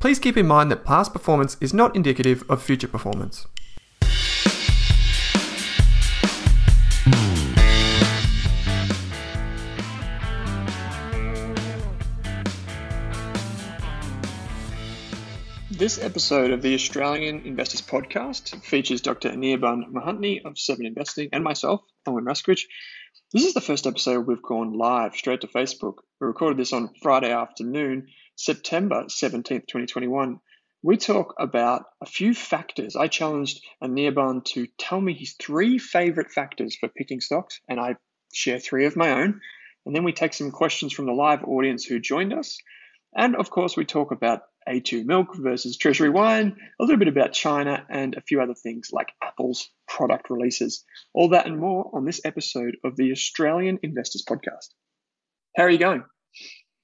please keep in mind that past performance is not indicative of future performance. This episode of the Australian Investors Podcast features Dr. Anirban Mahanti of Seven Investing and myself, Owen Raszkiewicz. This is the first episode we've gone live straight to Facebook. We recorded this on Friday afternoon, September 17th, 2021. We talk about a few factors. I challenged Anirban to tell me his three favorite factors for picking stocks, and I share three of my own. And then we take some questions from the live audience who joined us. And of course, we talk about a2 milk versus Treasury wine, a little bit about China, and a few other things like Apple's product releases. All that and more on this episode of the Australian Investors Podcast. How are you going?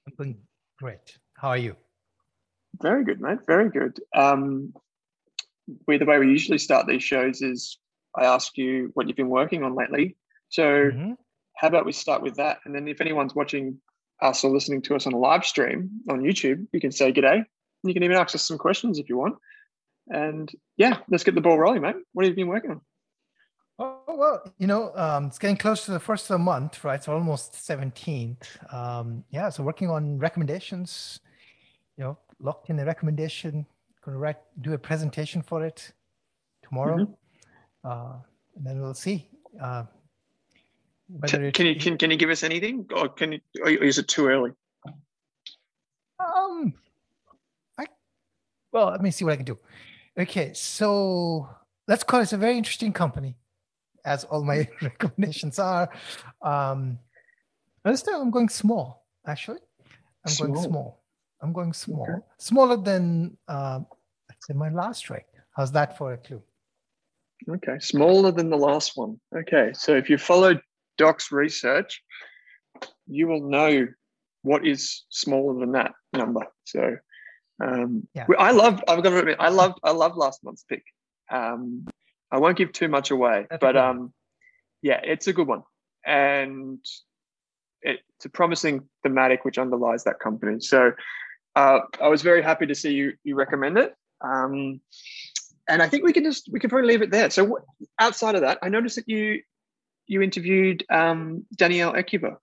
I'm doing great. How are you? Very good, mate. Very good. Um, we, the way we usually start these shows is I ask you what you've been working on lately. So, mm-hmm. how about we start with that? And then, if anyone's watching us or listening to us on a live stream on YouTube, you can say g'day you can even ask us some questions if you want. And yeah, let's get the ball rolling, mate. What have you been working on? Oh, well, you know, um, it's getting close to the first of the month, right? It's almost 17th. Um, yeah, so working on recommendations, you know, locked in a recommendation, going to write, do a presentation for it tomorrow. Mm-hmm. Uh, and then we'll see. Uh, whether can you can, can you give us anything, or can you, or is it too early? Um, I, well, let me see what I can do. Okay, so let's call it a very interesting company, as all my recommendations are. Um, this time I'm going small, actually. I'm small. going small. I'm going small, okay. smaller than uh, let's say my last trade. How's that for a clue? Okay, smaller than the last one. Okay, so if you follow Doc's research, you will know what is smaller than that number. So um, yeah. I love. I've got to admit, I love. I love last month's pick. Um, I won't give too much away, That's but um, yeah, it's a good one, and it's a promising thematic which underlies that company. So uh, I was very happy to see you you recommend it. Um, and I think we can just we can probably leave it there. So outside of that, I noticed that you you interviewed um, Danielle Ecuyer.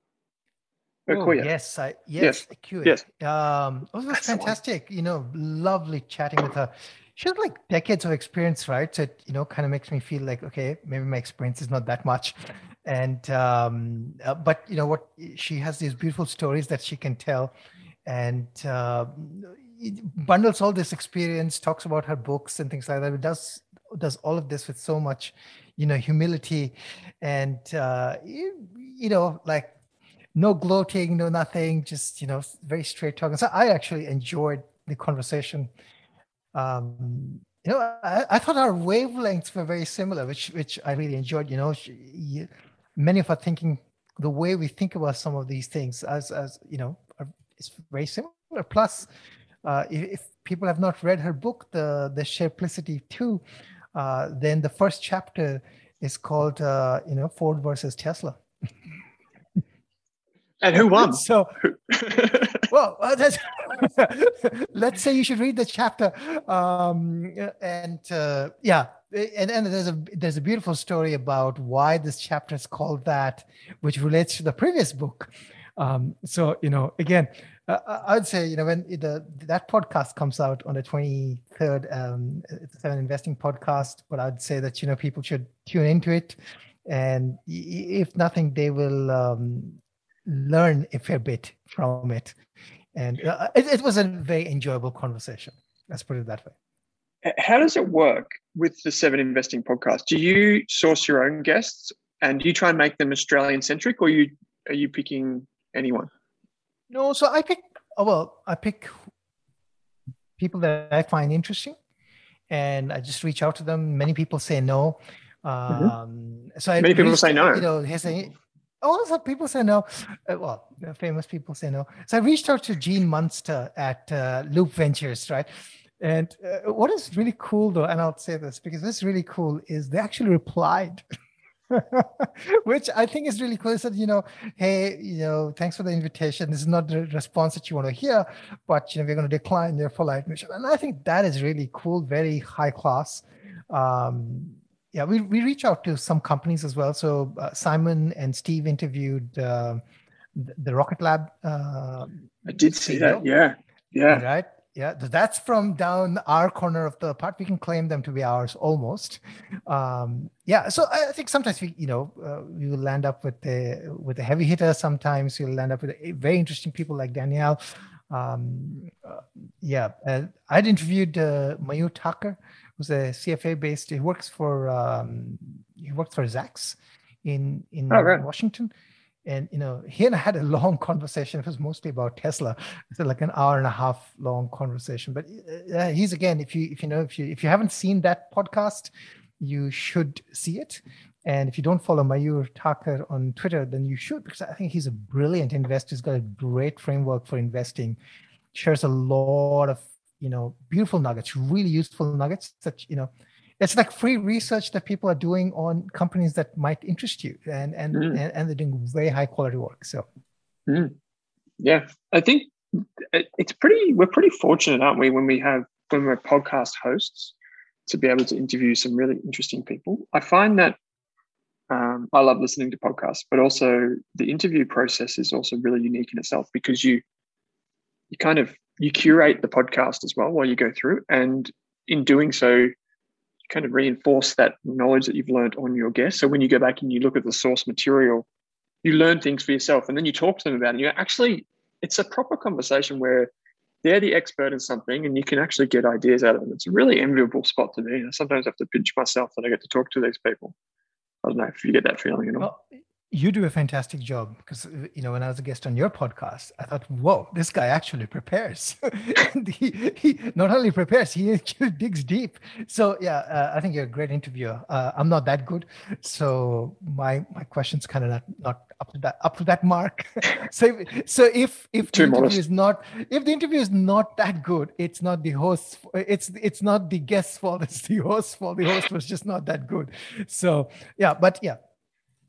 Oh, yes, I, yes, yes, yes. Um, oh, it was fantastic. You know, lovely chatting with her. She has like decades of experience, right? So it, you know, kind of makes me feel like, okay, maybe my experience is not that much. And um, uh, but you know what, she has these beautiful stories that she can tell, and uh, bundles all this experience, talks about her books and things like that. It does does all of this with so much, you know, humility, and uh, you, you know, like no gloating, no nothing, just you know, very straight talking. So I actually enjoyed the conversation. Um, you know, I, I, thought our wavelengths were very similar, which which I really enjoyed. You know, she, many of our thinking, the way we think about some of these things, as as you know, is very similar. Plus, uh, if, if, people have not read her book, the the Shareplicity two, uh, then the first chapter is called uh, you know Ford versus Tesla. And who won? So, well, uh, let's say you should read the chapter. Um, and uh, yeah, and, and there's a there's a beautiful story about why this chapter is called that, which relates to the previous book. Um, so you know, again, uh, I would say you know when the that podcast comes out on the 23rd, um, it's a seven investing podcast. But I'd say that you know people should tune into it, and if nothing, they will um, learn a fair bit from it. And uh, it, it was a very enjoyable conversation. Let's put it that way. How does it work with the Seven Investing podcast? Do you source your own guests and do you try and make them Australian centric or you are you picking anyone? No, so I pick oh, well, I pick people that I find interesting and I just reach out to them. Many people say no. Mm-hmm. Um, so I many people say no. You know, here's a, also people say no. Uh, well, famous people say no. So I reached out to Gene Munster at uh, Loop Ventures, right? And uh, what is really cool though, and I'll say this because this is really cool, is they actually replied. which I think is really cool. They said, you know, hey, you know, thanks for the invitation. This is not the response that you want to hear, but you know, we're going to decline your polite mission. And I think that is really cool, very high class. Um, yeah, we, we reach out to some companies as well. So uh, Simon and Steve interviewed uh, the Rocket Lab. Uh, I did see that. Yeah, yeah. Right. Yeah, that's from down our corner of the part. We can claim them to be ours almost. Um, yeah, so I think sometimes we, you know, uh, we will land up with the with a heavy hitter. Sometimes you'll land up with very interesting people like Danielle. Um, uh, yeah, uh, I'd interviewed uh, Mayur Thakur, who's a CFA based. He works for um, he works for Zacks in in oh, right. Washington and you know he and i had a long conversation. It was mostly about tesla. It's like an hour and a half long conversation. But uh, he's again if you if you know if you if you haven't seen that podcast you should see it. And if you don't follow mayur thakur on twitter then you should because i think he's a brilliant investor. He's got a great framework for investing. Shares a lot of you know beautiful nuggets really useful nuggets that you know it's like free research that people are doing on companies that might interest you and and mm. and, and, they're doing very high quality work so mm. yeah i think it's pretty we're pretty fortunate aren't we when we have when we're podcast hosts to be able to interview some really interesting people i find that um, i love listening to podcasts but also the interview process is also really unique in itself because you you kind of you curate the podcast as well while you go through and in doing so kind of reinforce that knowledge that you've learned on your guest. So when you go back and you look at the source material, you learn things for yourself and then you talk to them about it. You actually, it's a proper conversation where they're the expert in something and you can actually get ideas out of them. It's a really enviable spot to be. I sometimes have to pinch myself that I get to talk to these people. I don't know if you get that feeling at all. Well, you do a fantastic job because you know when I was a guest on your podcast, I thought, "Whoa, this guy actually prepares." he, he, not only prepares, he actually digs deep. So yeah, uh, I think you're a great interviewer. Uh, I'm not that good, so my my questions kind of not, not up to that up to that mark. so so if if the interview modest. is not if the interview is not that good, it's not the host. It's it's not the guest's fault. It's the host's fault. The host was just not that good. So yeah, but yeah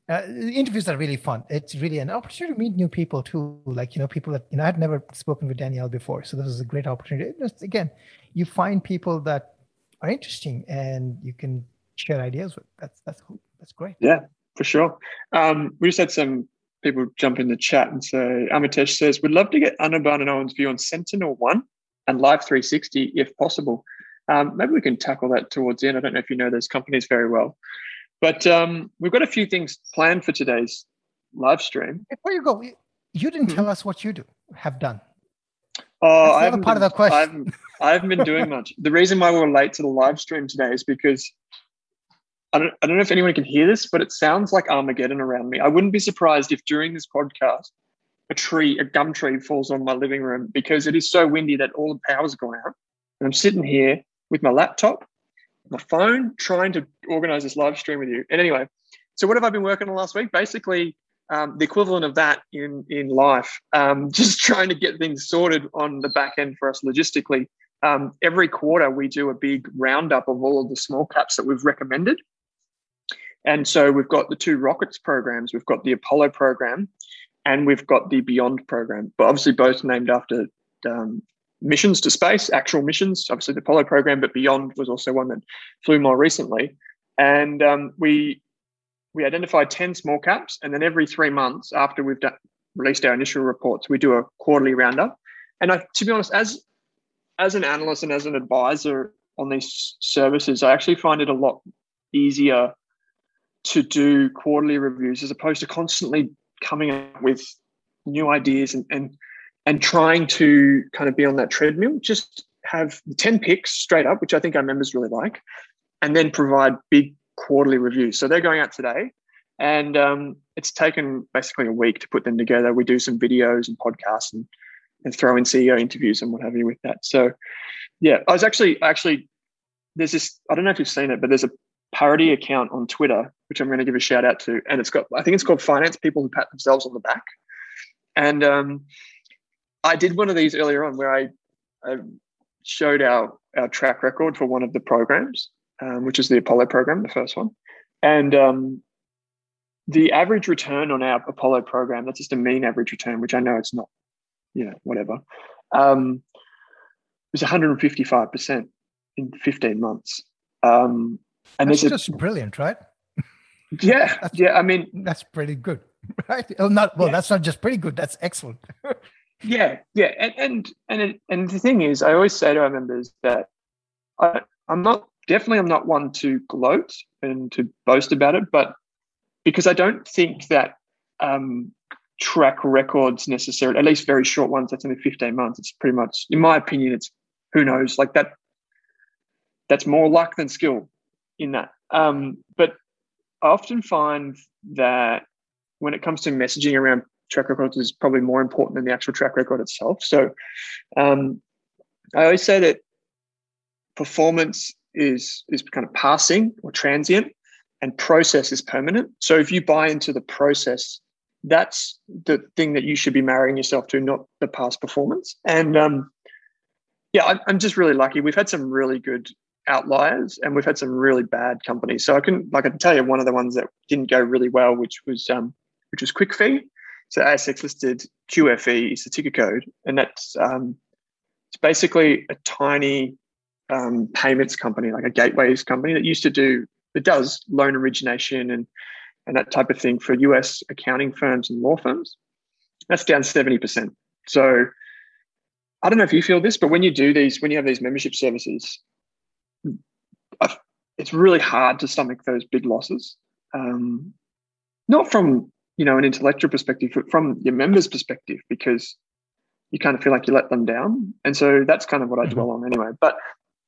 uh, interviews are really fun. It's really an opportunity to meet new people too. Like you know, people that you know I'd never spoken with Danielle before, so this is a great opportunity. Just, again, you find people that are interesting and you can share ideas with. That's that's cool. That's great. Yeah, for sure. Um, we just had some people jump in the chat and say, Amitesh says, we'd love to get Anirban and Owen's view on Sentinel One and Life360 if possible." Um, maybe we can tackle that towards the end. I don't know if you know those companies very well. But um, we've got a few things planned for today's live stream. Before you go, you didn't mm-hmm. tell us what you do have done. Oh, I haven't part been, of the question. I haven't, I haven't been doing much. The reason why we're late to the live stream today is because I don't, I don't know if anyone can hear this, but it sounds like Armageddon around me. I wouldn't be surprised if during this podcast, a tree, a gum tree falls on my living room because it is so windy that all the power's gone out. And I'm sitting here with my laptop my phone trying to organize this live stream with you. And anyway, so what have I been working on last week? Basically, um, the equivalent of that in in life. Um, just trying to get things sorted on the back end for us logistically. Um, every quarter, we do a big roundup of all of the small caps that we've recommended. And so we've got the two rockets programs. We've got the Apollo program, and we've got the Beyond program. But obviously, both named after um, missions to space, actual missions, obviously the Apollo program, but Beyond was also one that flew more recently. And um, we we identified 10 small caps, and then every three months after we've done, released our initial reports, we do a quarterly roundup. And I, to be honest, as as an analyst and as an advisor on these services, I actually find it a lot easier to do quarterly reviews as opposed to constantly coming up with new ideas and, and and trying to kind of be on that treadmill, just have 10 picks straight up, which I think our members really like, and then provide big quarterly reviews. So they're going out today. And um, it's taken basically a week to put them together. We do some videos and podcasts and, and throw in CEO interviews and what have you with that. So, yeah, I was actually actually there's this. I don't know if you've seen it, but there's a parody account on Twitter, which I'm going to give a shout out to, and it's got. I think it's called Finance People Who Pat Themselves on the Back, and um, I did one of these earlier on where I, I showed our our track record for one of the programs, um, which is the Apollo program, the first one, and um, the average return on our Apollo program, that's just a mean average return, which I know it's not, you know, whatever, um, was 155% in 15 months. Um, and that's just a, brilliant, right? Yeah. yeah. I mean, that's pretty good, right? Oh, not, well, yeah. that's not just pretty good. That's excellent. yeah. Yeah. And, and, and, and the thing is, I always say to our members that I, I'm not, definitely, I'm not one to gloat and to boast about it, but because I don't think that um, track records necessarily, at least very short ones, that's only 15 months. It's pretty much, in my opinion, it's who knows, like that, that's more luck than skill in that. Um, but I often find that when it comes to messaging around track record is probably more important than the actual track record itself. So um, I always say that performance is is kind of passing or transient and process is permanent. So if you buy into the process, that's the thing that you should be marrying yourself to, not the past performance. And um, yeah, I'm just really lucky. We've had some really good outliers, and we've had some really bad companies. So I can, like, I can tell you one of the ones that didn't go really well, which was um, which was QuickFee. So ASX listed QFE is the ticker code, and that's um, it's basically a tiny um, payments company, like a gateways company that used to do it does loan origination and and that type of thing for US accounting firms and law firms. That's down 70%. So I don't know if you feel this, but when you do these, when you have these membership services, it's really hard to stomach those big losses. Um, not from you know an intellectual perspective, from your members' perspective, because you kind of feel like you let them down. And so that's kind of what I mm-hmm. dwell on anyway. But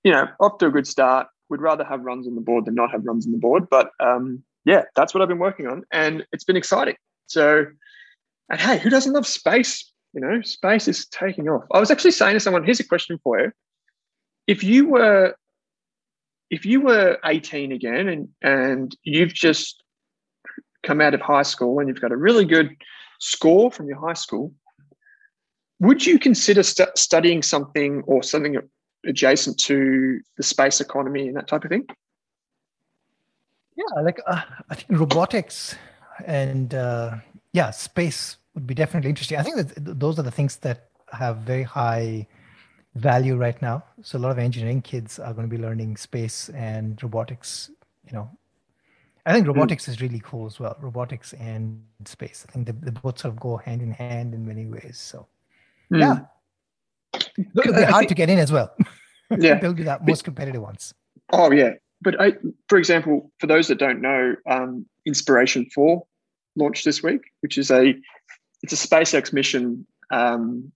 you know, off to a good start We'd rather have runs on the board than not have runs on the board. But um, yeah, that's what I've been working on, and it's been exciting. So, and hey, who doesn't love space? You know, space is taking off. I was actually saying to someone, here's a question for you: If you were, if you were 18 again, and and you've just come out of high school and you've got a really good score from your high school, would you consider st- studying something or something adjacent to the space economy and that type of thing? Yeah, like uh, I think robotics and uh, yeah, space would be definitely interesting. I think that those are the things that have very high value right now. So a lot of engineering kids are going to be learning space and robotics. You know, I think hmm. robotics mm. is really cool as well. Robotics and space. I think they, both sort of go hand in hand in many ways. So mm. yeah, It'll be hard to get in as well. Yeah, they'll do that most competitive ones. Oh yeah, but I, for example, for those that don't know, um, Inspiration Four launched this week, which is a it's a SpaceX mission um,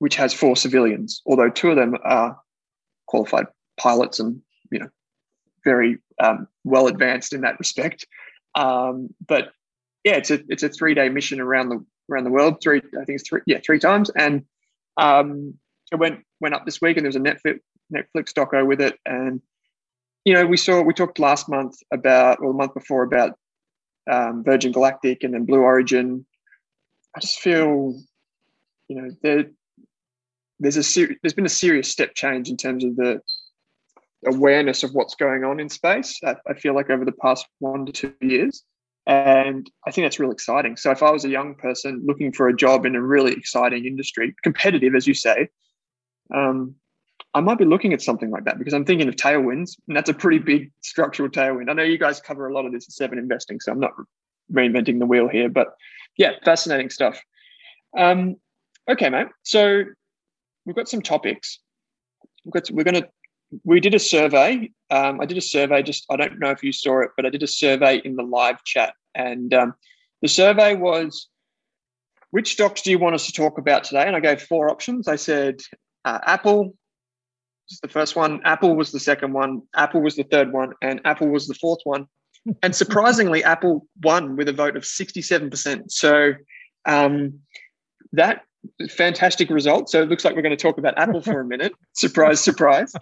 which has four civilians, although two of them are qualified pilots and you know very um, well advanced in that respect. Um, but yeah, it's a it's a three day mission around the around the world. Three, I think it's three, yeah, three times, and um, it went went up this week, and there was a Netflix Netflix doco with it, and you know we saw we talked last month about or the month before about um, Virgin Galactic and then Blue Origin. I just feel, you know, there there's a ser- there's been a serious step change in terms of the awareness of what's going on in space. I, feel like over the past one to two years, and I think that's really exciting. So if I was a young person looking for a job in a really exciting industry, competitive, as you say, um, I might be looking at something like that because I'm thinking of tailwinds, and that's a pretty big structural tailwind. I know you guys cover a lot of this in Seven Investing, so I'm not reinventing the wheel here, but yeah, fascinating stuff. Um, okay, mate. So we've got some topics. We've got, we're going to we did a survey. Um, I did a survey. Just I don't know if you saw it, but I did a survey in the live chat, and um, the survey was, which stocks do you want us to talk about today? And I gave four options. I said uh, Apple was the first one, Apple was the second one, Apple was the third one, and Apple was the fourth one. And surprisingly, Apple won with a vote of sixty-seven percent. So um, that fantastic result. So it looks like we're going to talk about Apple for a minute. surprise, surprise.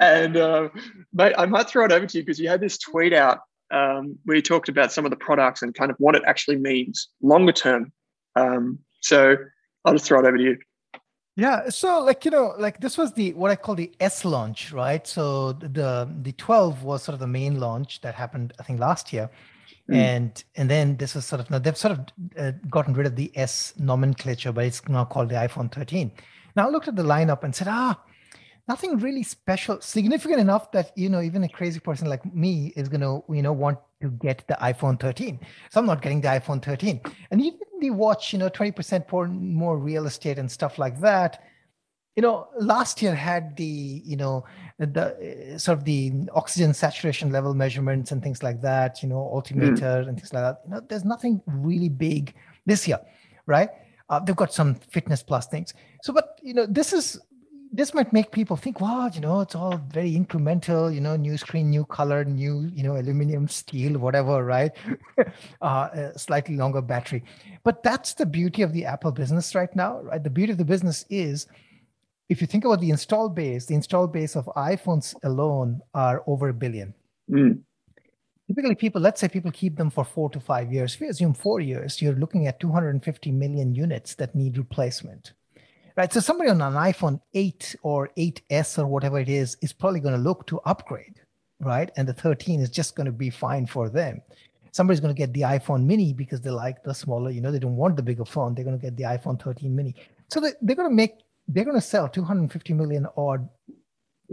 And uh, mate, I might throw it over to you because you had this tweet out um, where you talked about some of the products and kind of what it actually means longer term. Um, so I'll just throw it over to you. Yeah, so like you know, like this was the what I call the S launch, right? So the the 12 was sort of the main launch that happened, I think, last year, mm. and and then this was sort of now they've sort of uh, gotten rid of the S nomenclature, but it's now called the iPhone 13. Now I looked at the lineup and said, ah, nothing really special, significant enough that you know even a crazy person like me is gonna you know want to get the iPhone 13. So I'm not getting the iPhone 13. And even the watch, you know, 20% more, more real estate and stuff like that. You know, last year had the, you know, the sort of the oxygen saturation level measurements and things like that, you know, altimeter mm. and things like that. You know, there's nothing really big this year, right? Uh, they've got some fitness plus things. So, but you know, this is this might make people think, wow, you know, it's all very incremental, you know, new screen, new color, new, you know, aluminum, steel, whatever, right? uh, slightly longer battery. But that's the beauty of the Apple business right now, right? The beauty of the business is if you think about the install base, the install base of iPhones alone are over a billion. Mm. Typically, people, let's say people keep them for four to five years. If you assume four years, you're looking at 250 million units that need replacement right? So somebody on an iPhone 8 or 8S or whatever it is is probably going to look to upgrade, right? And the 13 is just going to be fine for them. Somebody's going to get the iPhone mini because they like the smaller, you know, they don't want the bigger phone. They're going to get the iPhone 13 mini. So they, they're going to make, they're going to sell 250 million odd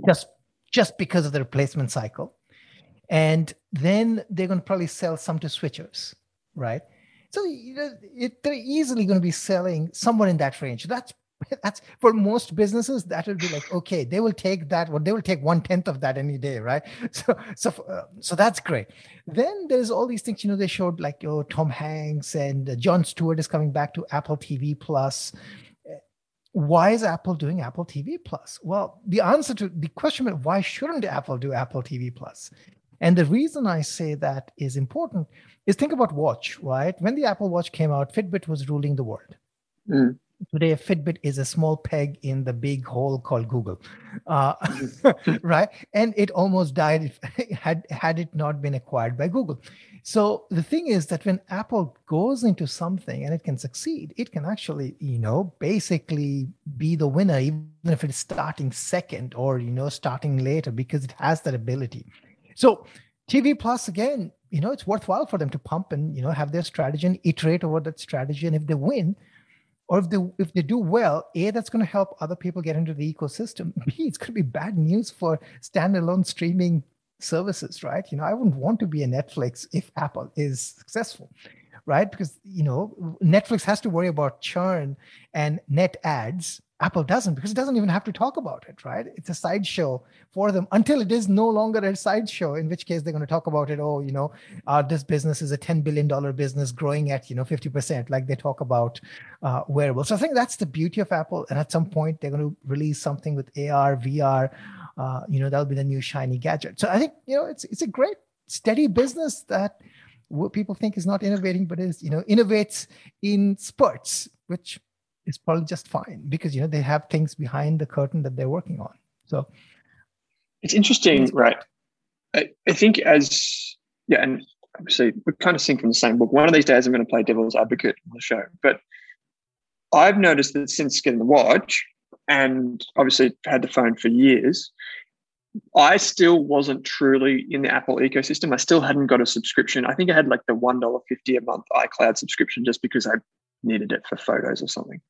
just, just because of the replacement cycle. And then they're going to probably sell some to switchers, right? So you know, it, they're easily going to be selling somewhere in that range. That's that's for most businesses that will be like okay they will take that what they will take one tenth of that any day right? So so uh, so that's great. Then there's all these things you know they showed like oh tom hanks and uh, jon stewart is coming back to apple tv plus. Why is apple doing apple tv plus? Well the answer to the question is why shouldn't apple do apple tv plus? And the reason i say that is important is think about watch right? When the apple watch came out fitbit was ruling the world. Mm today fitbit is a small peg in the big hole called google uh, right? And it almost died if, had had it not been acquired by google. So the thing is that when apple goes into something and it can succeed it can actually you know basically be the winner even if it's starting second or you know starting later because it has that ability. So tv plus again you know it's worthwhile for them to pump and you know have their strategy and iterate over that strategy. And if they win or if they if they do well a that's going to help other people get into the ecosystem. B it's going to be bad news for standalone streaming services right? You know i wouldn't want to be a netflix if apple is successful right? Because you know netflix has to worry about churn and net adds Apple doesn't because it doesn't even have to talk about it, right? It's a sideshow for them until it is no longer a sideshow, in which case they're going to talk about it. Oh, you know, uh, this business is a $10 billion business growing at, you know, 50%, like they talk about uh, wearables. So I think that's the beauty of Apple. And at some point, they're going to release something with AR, VR. Uh, you know, that'll be the new shiny gadget. So I think, you know, it's, it's a great, steady business that people think is not innovating, but is, you know, innovates in spurts, which is probably just fine because you know they have things behind the curtain that they're working on. So it's interesting, right? I, I think as yeah, and obviously we kind of sing from the same book. One of these days I'm going to play devil's advocate on the show, but I've noticed that since getting the watch and obviously had the phone for years, I still wasn't truly in the Apple ecosystem. I still hadn't got a subscription. I think I had like the $1.50 a month iCloud subscription just because I needed it for photos or something.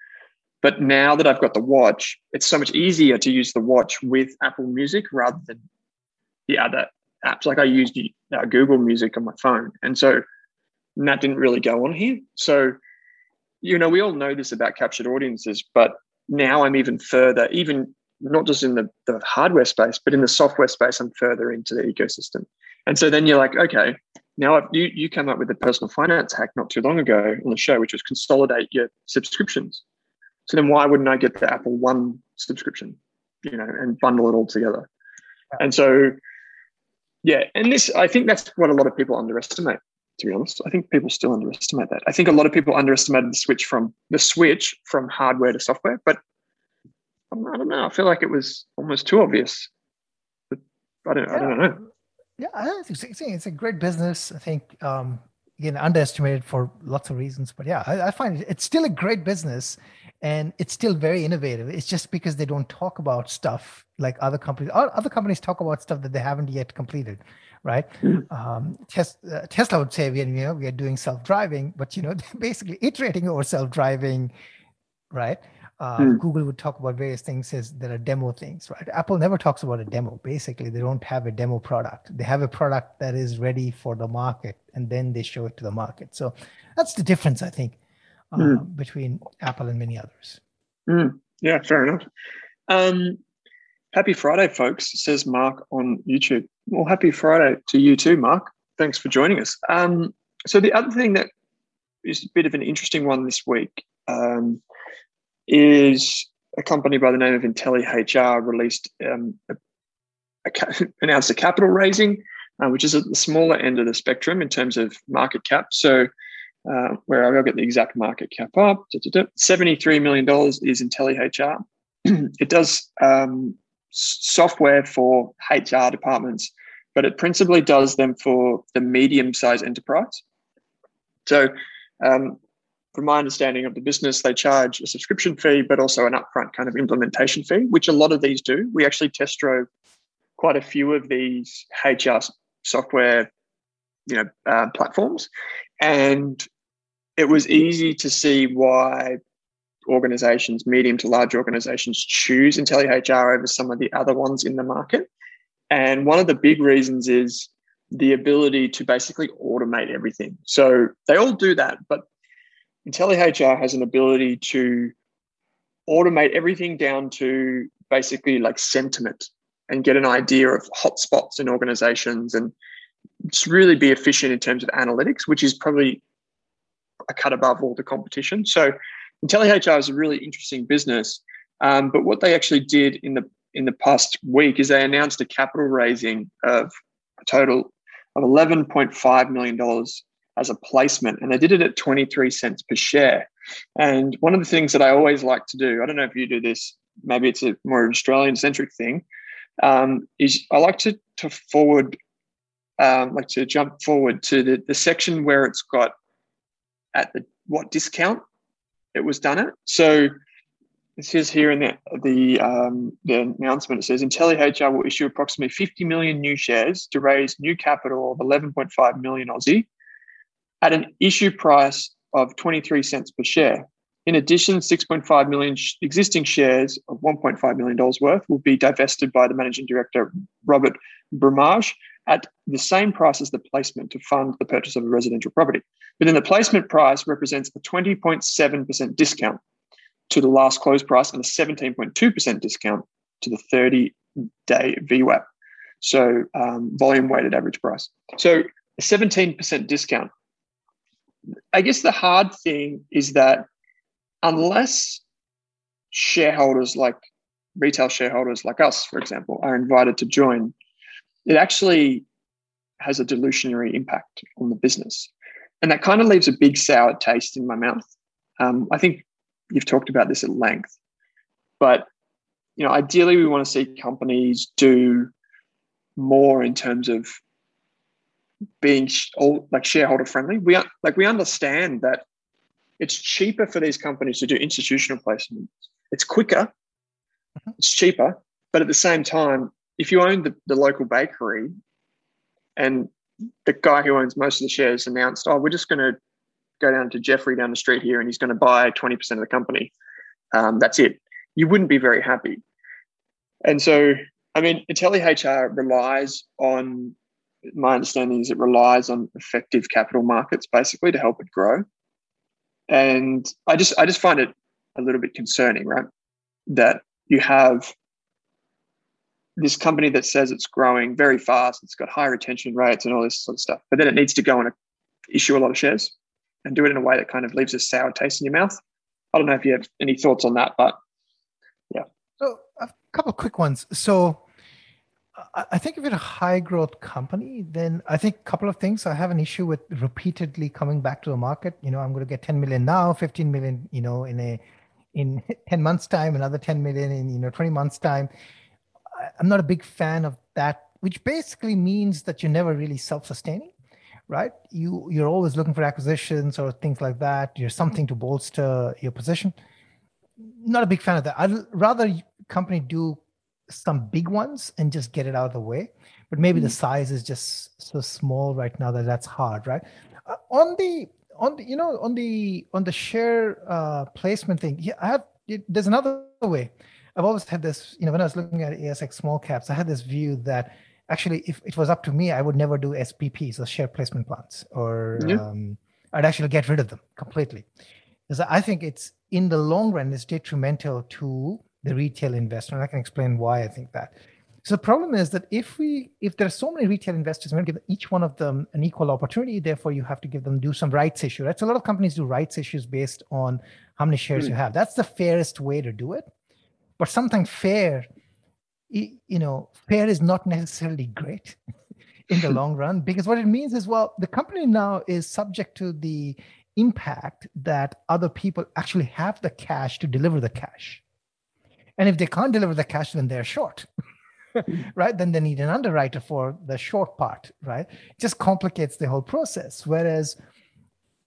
But now that I've got the watch, it's so much easier to use the watch with Apple Music rather than the other apps. Like I used uh, Google Music on my phone. And so and that didn't really go on here. So, you know, we all know this about captured audiences, but now I'm even further, even not just in the, the hardware space, but in the software space, I'm further into the ecosystem. And so then you're like, okay, now you, you came up with a personal finance hack not too long ago on the show, which was consolidate your subscriptions. So then why wouldn't I get the Apple One subscription, you know, and bundle it all together? And so, yeah, and this, I think that's what a lot of people underestimate, to be honest. I think people still underestimate that. I think a lot of people underestimated the switch from the switch from hardware to software, but I don't know. I feel like it was almost too obvious. I don't, yeah. I don't know. Yeah, I it's, it's a great business. I think um, again underestimated for lots of reasons, but yeah, I, I find it's still a great business, and it's still very innovative. It's just because they don't talk about stuff like other companies. Other companies talk about stuff that they haven't yet completed, right? Mm. Um, Tesla, uh, Tesla would say we are, you know we are doing self driving, but you know they're basically iterating over self driving, right? Uh, mm. Google would talk about various things as there are demo things, right? Apple never talks about a demo. Basically, they don't have a demo product. They have a product that is ready for the market, and then they show it to the market. So that's the difference, I think, mm. between Apple and many others. Mm. Yeah, fair enough. Um, happy Friday, folks, says Mark on YouTube. Well, happy Friday to you too, Mark. Thanks for joining us. Um, so the other thing that is a bit of an interesting one this week. Um, is a company by the name of IntelliHR released um, a, a, announced a capital raising, uh, which is at the smaller end of the spectrum in terms of market cap. So, uh, where I'll get the exact market cap up, $73 million is IntelliHR. it does um, software for HR departments, but it principally does them for the medium sized enterprise. So, um, from my understanding of the business, they charge a subscription fee, but also an upfront kind of implementation fee, which a lot of these do. We actually test drove quite a few of these HR software, you know, uh, platforms, and it was easy to see why organizations, medium to large organizations, choose IntelliHR over some of the other ones in the market. And one of the big reasons is the ability to basically automate everything. So they all do that, but IntelliHR has an ability to automate everything down to basically like sentiment and get an idea of hotspots in organizations and just really be efficient in terms of analytics, which is probably a cut above all the competition. So IntelliHR is a really interesting business. Um, but what they actually did in the in the past week is they announced a capital raising of a total of $11.5 million as a placement, and they did it at 23 cents per share. And one of the things that I always like to do, I don't know if you do this, maybe it's a more Australian centric thing, um, is I like to, to forward, um, like to jump forward to the, the section where it's got at the what discount it was done at. So it says here in the the, um, the announcement, it says IntelliHR will issue approximately 50 million new shares to raise new capital of 11.5 million Aussie at an issue price of 23 cents per share. In addition, 6.5 million sh- existing shares of $1.5 million worth will be divested by the managing director, Robert Bromage, at the same price as the placement to fund the purchase of a residential property. But then the placement price represents a 20.7% discount to the last close price and a 17.2% discount to the 30 day VWAP. So um, volume weighted average price. So a 17% discount I guess the hard thing is that unless shareholders like retail shareholders like us, for example, are invited to join, it actually has a dilutionary impact on the business. And that kind of leaves a big sour taste in my mouth. Um, I think you've talked about this at length, but you know, ideally, we want to see companies do more in terms of being all like shareholder friendly. We are, like we understand that it's cheaper for these companies to do institutional placements. It's quicker, mm-hmm. it's cheaper, but at the same time, if you own the, the local bakery and the guy who owns most of the shares announced, oh, we're just going to go down to Jeffrey down the street here and he's going to buy 20% of the company. Um, that's it. You wouldn't be very happy. And so, I mean, IntelliHR relies on my understanding is it relies on effective capital markets basically to help it grow. And I just I just find it a little bit concerning, right? That you have this company that says it's growing very fast, it's got high retention rates and all this sort of stuff, but then it needs to go and issue a lot of shares and do it in a way that kind of leaves a sour taste in your mouth. I don't know if you have any thoughts on that, but yeah. So a couple of quick ones. So I think if you're a high growth company, then I think a couple of things. I have an issue with repeatedly coming back to the market. You know, I'm going to get 10 million now, 15 million, you know, in a in 10 months time, another 10 million in you know 20 months time. I'm not a big fan of that which basically means that you're never really self-sustaining, right? You you're always looking for acquisitions or things like that. You're something to bolster your position. Not a big fan of that. I'd rather company do some big ones and just get it out of the way. But maybe mm-hmm. the size is just so small right now that that's hard, right? Uh, on the on the you know on the on the share uh, placement thing, yeah, I have. It, there's another way. I've always had this. You know, when I was looking at ASX small caps, I had this view that actually, if it was up to me, I would never do SPPs, so share placement plans, or yeah. um, I'd actually get rid of them completely, because I think it's in the long run it's detrimental to the retail investor, and I can explain why I think that. So the problem is that if we if there are so many retail investors, we're going to give each one of them an equal opportunity. Therefore, you have to give them do some rights issue. Right. So a lot of companies do rights issues based on how many shares mm. you have. That's the fairest way to do it. But something fair, you know, fair is not necessarily great in the long run because what it means is well, the company now is subject to the impact that other people actually have the cash to deliver the cash. And if they can't deliver the cash, then they're short. right? Then they need an underwriter for the short part, right? Just complicates the whole process. Whereas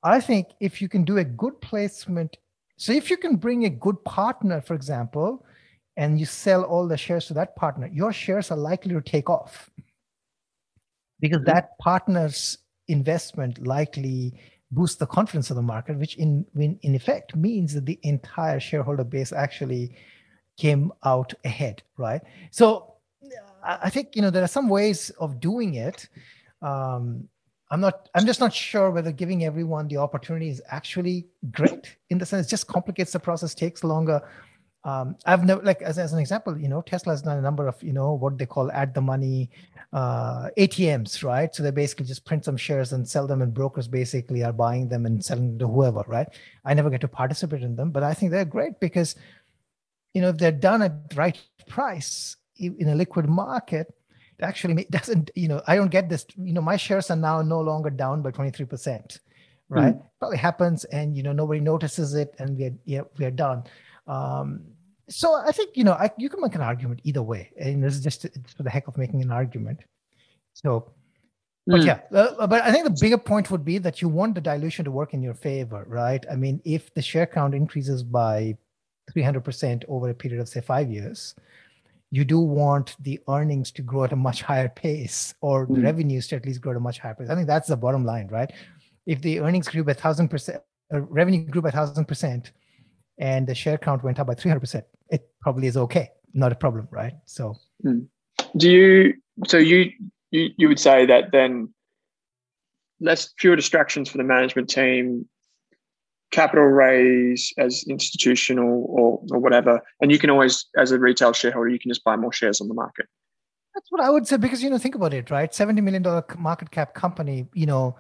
I think if you can do a good placement, so if you can bring a good partner, for example, and you sell all the shares to that partner, your shares are likely to take off because that partner's investment likely boosts the confidence of the market, which in, in effect means that the entire shareholder base actually came out ahead, right? So I think you know there are some ways of doing it. Um, I'm not. I'm just not sure whether giving everyone the opportunity is actually great. In the sense, it just complicates the process, takes longer. Um, I've never like as, as an example, you know, Tesla has done a number of you know what they call add the money uh, ATMs, right? So they basically just print some shares and sell them, and brokers basically are buying them and selling them to whoever, right? I never get to participate in them, but I think they're great because you know if they're done at the right price in a liquid market it actually doesn't you know i don't get this you know my shares are now no longer down by 23% right mm. probably happens and you know nobody notices it and we're yeah we're done um, so i think you know I, you can make an argument either way and this is just it's for the heck of making an argument so but mm. yeah uh, but i think the bigger point would be that you want the dilution to work in your favor right i mean if the share count increases by 300% over a period of say five years you do want the earnings to grow at a much higher pace or the mm. revenues to at least grow at a much higher pace. I think that's the bottom line, right? If the earnings grew by thousand percent, uh, revenue grew by thousand percent, and the share count went up by 300%, it probably is okay. Not a problem, right? So, mm. do you, so you, you, you would say that then less fewer distractions for the management team, capital raise as institutional or, or whatever. And you can always, as a retail shareholder, you can just buy more shares on the market. That's what I would say because, you know, think about it, right? $70 million market cap company, you know,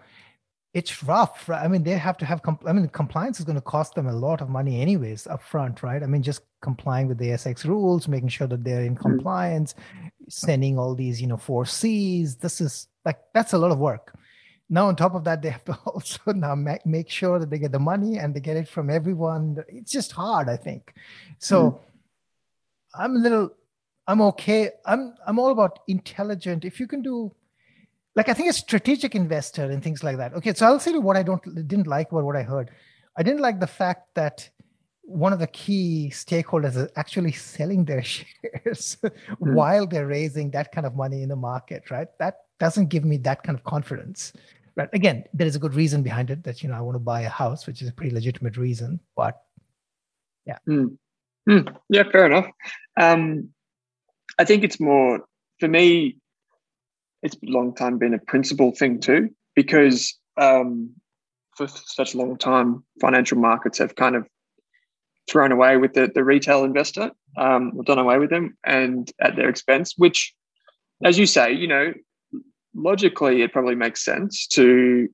it's rough. Right? I mean, they have to have, comp- I mean, compliance is going to cost them a lot of money anyways up front, right? I mean, just complying with the ASX rules, making sure that they're in mm. compliance, sending all these, you know, four Cs. This is like, that's a lot of work now on top of that they have to also now make, make sure that they get the money and they get it from everyone it's just hard i think so mm. i'm a little i'm okay i'm i'm all about intelligent if you can do like i think a strategic investor and things like that okay so i'll say what i don't didn't like about what i heard i didn't like the fact that one of the key stakeholders is actually selling their shares mm. while they're raising that kind of money in the market right that doesn't give me that kind of confidence right again there is a good reason behind it that you know i want to buy a house which is a pretty legitimate reason but yeah mm. Mm. yeah fair enough um, i think it's more for me it's long time been a principle thing too because um, for such a long time financial markets have kind of thrown away with the, the retail investor um, or done away with them and at their expense which as you say you know logically, it probably makes sense to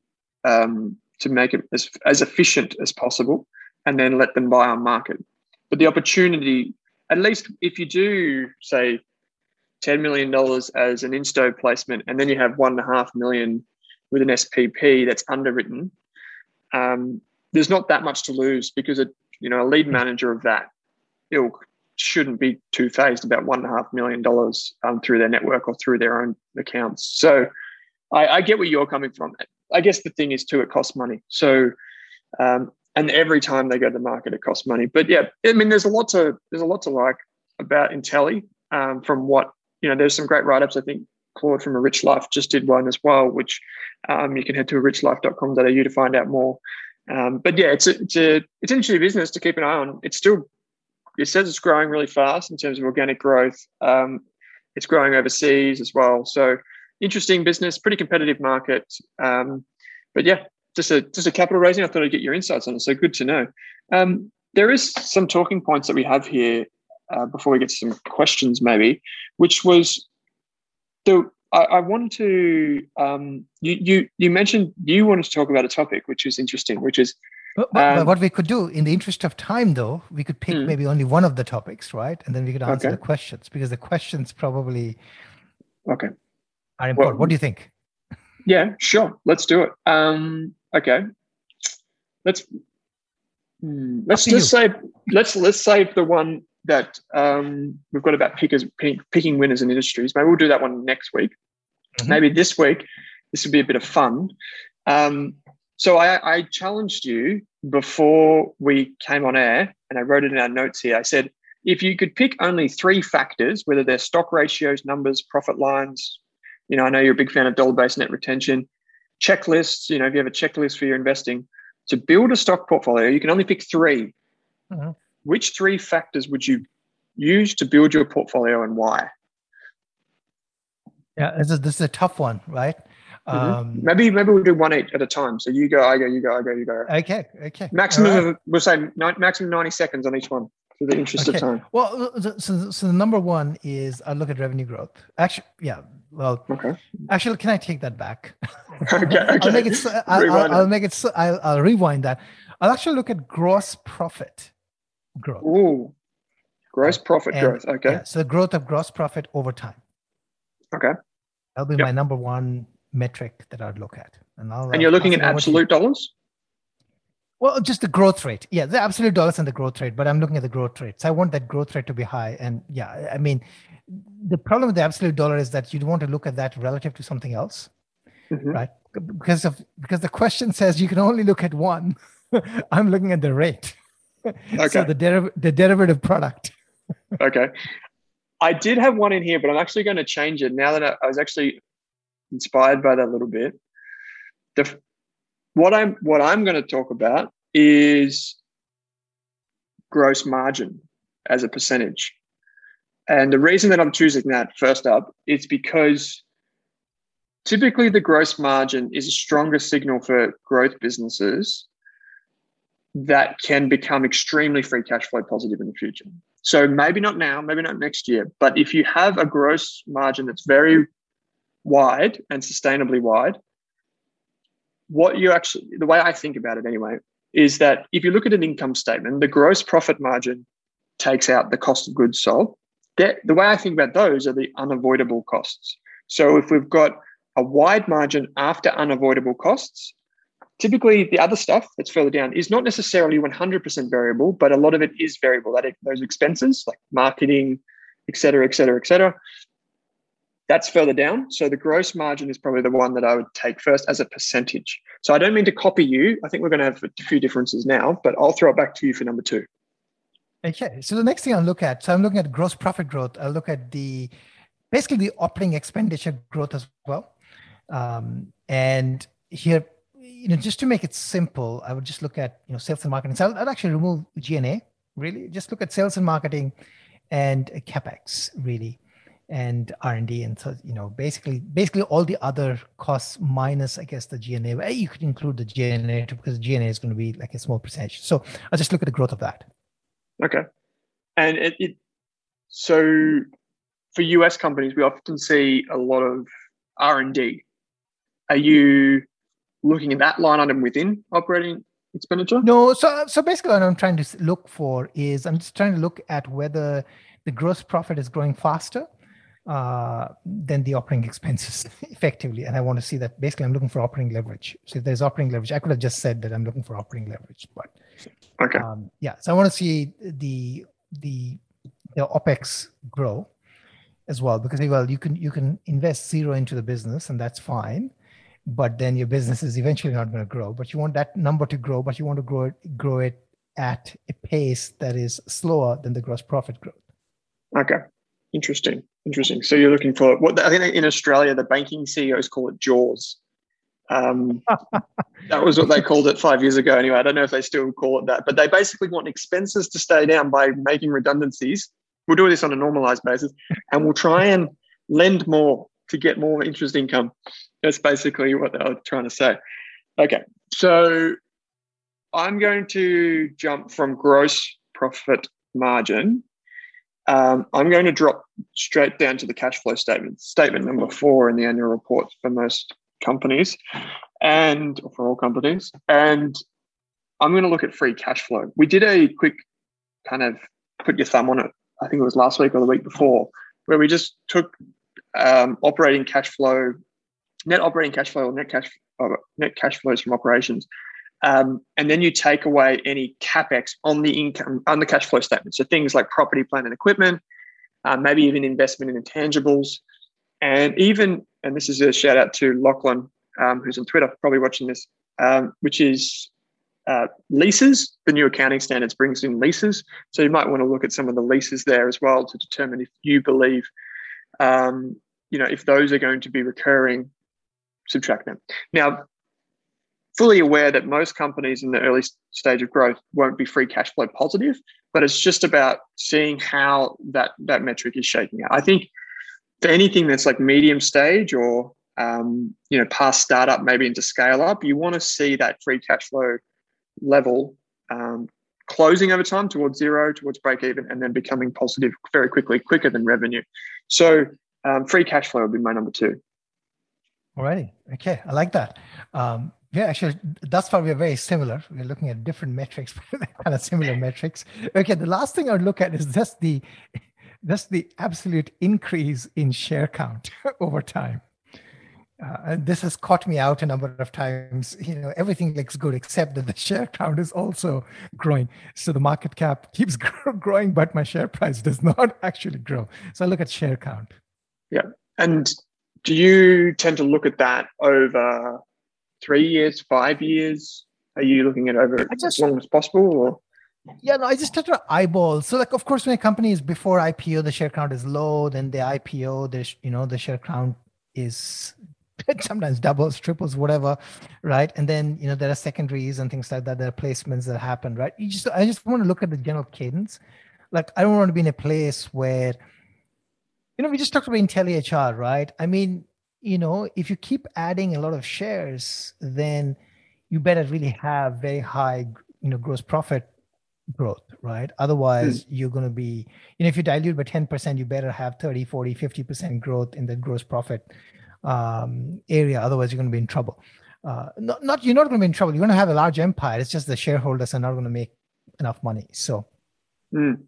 um, to make it as, as efficient as possible, and then let them buy on market. But the opportunity, at least if you do say ten million dollars as an insto placement, and then you have one and a half million with an SPP that's underwritten, um, there's not that much to lose because it, you know a lead manager of that ilk shouldn't be too fazed about one and a half million dollars um, through their network or through their own accounts. So I, I, get where you're coming from. I guess the thing is too, it costs money. So um, and every time they go to market, it costs money. But yeah, I mean, there's a lot to there's a lot to like about Intelli. Um, from what you know, there's some great write ups. I think Claude from A Rich Life just did one as well, which um, you can head to richlife.com.au to find out more. Um, but yeah, it's a, it's a it's an interesting business to keep an eye on. It's still it says it's growing really fast in terms of organic growth. Um, it's growing overseas as well. So interesting business, pretty competitive market. Um, but yeah, just a just a capital raising. I thought I'd get your insights on it. So good to know. Um, there is some talking points that we have here uh, before we get to some questions, maybe, which was the I, I wanted to um, you you you mentioned you wanted to talk about a topic which is interesting, which is but, but, um, what we could do in the interest of time though we could pick mm. maybe only one of the topics right? And then we could answer okay. the questions because the questions probably okay. are important. Well, what do you think? Yeah sure. Let's do it. Um, okay. Let's hmm, let's just say let's let's save the one that um, we've got about pickers pick, picking winners in industries. Maybe we'll do that one next week. Mm-hmm. Maybe this week, this would be a bit of fun. Um, so I, I challenged you before we came on air, and I wrote it in our notes here. I said, if you could pick only three factors, whether they're stock ratios, numbers, profit lines, you know, I know you're a big fan of dollar-based net retention, checklists, you know, if you have a checklist for your investing, to build a stock portfolio, you can only pick 3 mm-hmm which three factors would you use to build your portfolio and why? Yeah, this is, this is a tough one, right? Mm-hmm. Um, maybe maybe we'll do one each at a time. So you go, I go, you go, I go, you go. Okay, okay. Maximum right. of we'll say ni- maximum ninety seconds on each one for the interest okay. of time. Well, so so the number one is I look at revenue growth. Actually, yeah. Well, okay. Actually, can I take that back? okay, okay. I'll make it. I'll, I'll, I'll make it. I'll, I'll rewind that. I'll actually look at gross profit growth. Ooh, gross profit and, growth. Okay. Yeah, so the growth of gross profit over time. Okay. That'll be yep. my number one metric that I'd look at. And, I'll, and you're looking at absolute dollars? Well, just the growth rate. Yeah, the absolute dollars and the growth rate, but I'm looking at the growth rate. So I want that growth rate to be high. And yeah, I mean, the problem with the absolute dollar is that you'd want to look at that relative to something else, mm-hmm. right? Because of because the question says you can only look at one. I'm looking at the rate. Okay. So the, deriv- the derivative product. okay. I did have one in here, but I'm actually going to change it now that I, I was actually inspired by that a little bit. The, what I'm what I'm going to talk about is gross margin as a percentage. And the reason that I'm choosing that first up is because typically the gross margin is a stronger signal for growth businesses that can become extremely free cash flow positive in the future. So maybe not now, maybe not next year, but if you have a gross margin that's very wide and sustainably wide, what you actually, the way I think about it anyway, is that if you look at an income statement, the gross profit margin takes out the cost of goods sold. That, the way I think about those are the unavoidable costs. So if we've got a wide margin after unavoidable costs, Typically, the other stuff that's further down is not necessarily 100% variable, but a lot of it is variable. That those expenses like marketing, et cetera, et cetera, et cetera. That's further down. So the gross margin is probably the one that I would take first as a percentage. So I don't mean to copy you. I think we're going to have a few differences now, but I'll throw it back to you for number two. Okay. So the next thing I'll look at, so I'm looking at gross profit growth. I'll look at the basically the operating expenditure growth as well. Um, and here you know, just to make it simple, I would just look at you know sales and marketing. So I'd actually remove G&A. Really, just look at sales and marketing, and capex really, and R and D, and so you know basically basically all the other costs minus I guess the G&A. You could include the G&A because G&A is going to be like a small percentage. So I'll just look at the growth of that. Okay, and it, it so for US companies, we often see a lot of R and D. Are you looking at that line item within operating expenditure? No. So, so basically, what I'm trying to look for is I'm just trying to look at whether the gross profit is growing faster uh, than the operating expenses effectively. And I want to see that basically I'm looking for operating leverage. So if there's operating leverage, I could have just said that I'm looking for operating leverage, but okay. Um, yeah. So I want to see the, the the OPEX grow as well because well you can you can invest zero into the business and that's fine but then your business is eventually not going to grow. But you want that number to grow but you want to grow it grow it at a pace that is slower than the gross profit growth. Okay. Interesting. Interesting. So you're looking for what i think in australia the banking ceos call it jaws. Um, that was what they called it five years ago. Anyway i don't know if they still call it that but they basically want expenses to stay down by making redundancies. We'll do this on a normalized basis and we'll try and lend more to get more interest income. That's basically what they were trying to say. Okay, so I'm going to jump from gross profit margin. Um, I'm going to drop straight down to the cash flow statement, statement number four in the annual report for most companies and for all companies. And I'm going to look at free cash flow. We did a quick kind of put your thumb on it I think it was last week or the week before, where we just took um, operating cash flow, net operating cash flow or net cash net cash flows from operations, um, and then you take away any capex on the income on the cash flow statement. So things like property, plant, and equipment, uh, maybe even investment in intangibles, and even and this is a shout out to Lachlan, um, who's on Twitter, probably watching this, um, which is uh, leases. The new accounting standards brings in leases, so you might want to look at some of the leases there as well to determine if you believe, um, you know, if those are going to be recurring. Subtract them now. Fully aware that most companies in the early stage of growth won't be free cash flow positive, but it's just about seeing how that that metric is shaking out. I think for anything that's like medium stage or um, you know past startup, maybe into scale up, you want to see that free cash flow level um, closing over time towards zero, towards break even, and then becoming positive very quickly, quicker than revenue. So um, free cash flow would be my number two. Alrighty. Okay. I like that. Um, yeah, actually, thus far we're very similar. We're looking at different metrics, kind of similar metrics. Okay. The last thing I would look at is just the, just the absolute increase in share count over time uh, this has caught me out a number of times. You know, everything looks good except that the share count is also growing. So the market cap keeps growing, but my share price does not actually grow. So I look at share count. Yeah. And do you tend to look at that over three years, five years? Are you looking at over just, as long as possible or? Yeah, no, I just try to eyeball. So, like, of course, when a company is before IPO, the share count is low. Then the IPO, the you know the share count is sometimes doubles, triples, whatever, right? And then you know there are secondaries and things like that. There are placements that happen, right? You just I just want to look at the general cadence. Like I don't want to be in a place where, you know, we just talked about IntelliHR, right? I mean, you know, if you keep adding a lot of shares, then you better really have very high, you know, gross profit growth right otherwise mm. you're going to be you know if you dilute by 10% you better have 30 40 50% growth in the gross profit um, area. Otherwise, you're going to be in trouble. Uh, not, not you're not going to be in trouble. You're going to have a large empire. It's just the shareholders are not going to make enough money. So, mm.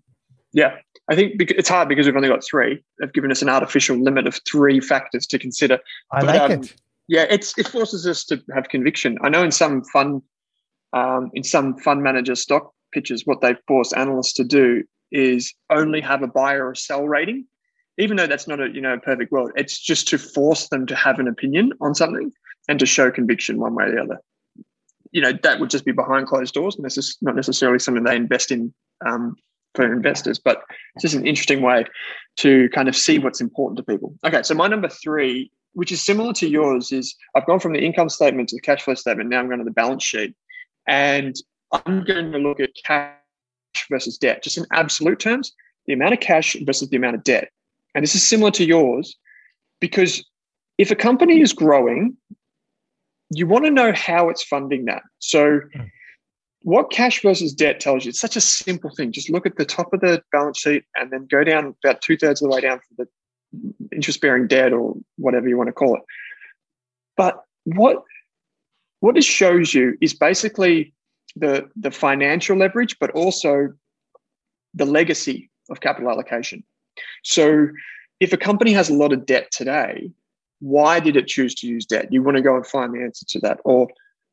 Yeah, I think it's hard because we've only got three. They've given us an artificial limit of three factors to consider. I but, like um, it. Yeah, it's it forces us to have conviction. I know in some fund, um, in some fund manager stock pitches, what they force analysts to do is only have a buy or a sell rating even though that's not a you know perfect world, it's just to force them to have an opinion on something and to show conviction one way or the other. You know that would just be behind closed doors, and this is not necessarily something they invest in um, for investors, but it's just an interesting way to kind of see what's important to people. Okay, so my number three, which is similar to yours, is I've gone from the income statement to the cash flow statement. Now I'm going to the balance sheet, and I'm going to look at cash versus debt, just in absolute terms, the amount of cash versus the amount of debt and this is similar to yours, because if a company is growing, you want to know how it's funding that. So, hmm. What cash versus debt tells you, it's such a simple thing. Just look at the top of the balance sheet and then go down about two thirds of the way down for the interest bearing debt or whatever you want to call it. But what what this shows you is basically the the financial leverage, but also the legacy of capital allocation. So if a company has a lot of debt today, why did it choose to use debt? You want to go and find the answer to that. Or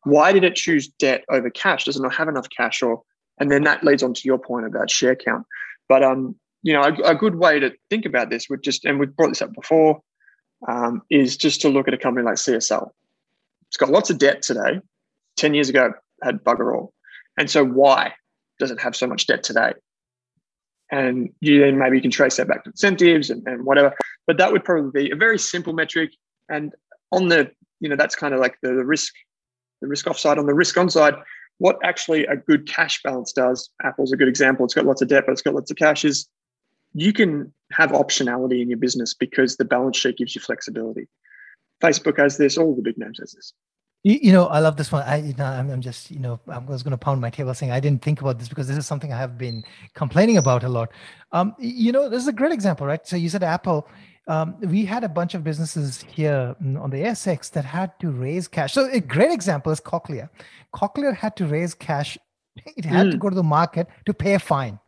why did it choose debt over cash? Does it not have enough cash? Or and then that leads on to your point about share count. But um, you know, a, a, good way to think about this would just, and we've brought this up before, um, is just to look at a company like CSL. It's got lots of debt today. 10 years ago, had bugger all. And so why does it have so much debt today? And you then maybe you can trace that back to incentives and, and whatever. But that would probably be a very simple metric. And on the, you know, that's kind of like the, the risk, the risk offside. On the risk on side, what actually a good cash balance does, Apple's a good example. It's got lots of debt, but it's got lots of cash, is you can have optionality in your business because the balance sheet gives you flexibility. Facebook has this, all the big names has this. You, you, know, I love this one. I, you know, I'm, I'm just, you know, I was going to pound my table saying I didn't think about this because this is something I have been complaining about a lot. Um, you know, this is a great example, right? So you said Apple. Um, we had a bunch of businesses here on the ASX that had to raise cash. So a great example is Cochlear. Cochlear had to raise cash. It had mm. to go to the market to pay a fine.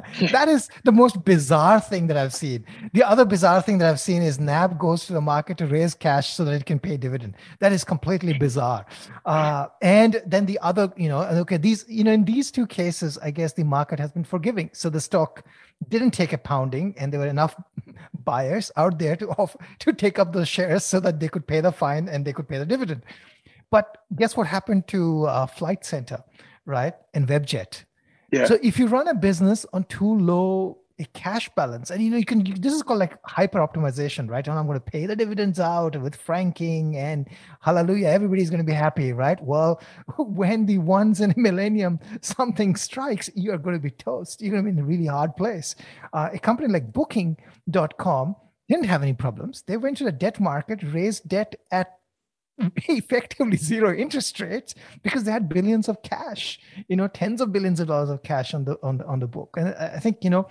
that is the most bizarre thing that I've seen. The other bizarre thing that I've seen is NAB goes to the market to raise cash so that it can pay dividend. That is completely bizarre. Uh, and then the other, you know, okay, these, you know, in these two cases, I guess the market has been forgiving. So the stock didn't take a pounding, and there were enough buyers out there to offer, to take up those shares so that they could pay the fine and they could pay the dividend. But guess what happened to uh, Flight Centre, right? And Webjet yeah. So if you run a business on too low a cash balance, and you know you can this is called like hyper optimization, right? And I'm going to pay the dividends out with franking and hallelujah, everybody's going to be happy, right? Well, when the once in a millennium something strikes, you are going to be toast. You're going to be in a really hard place. Uh, a company like Booking.com didn't have any problems. They went to the debt market, raised debt at effectively zero interest rates because they had billions of cash you know tens of billions of dollars of cash on the on the, on the book and i think you know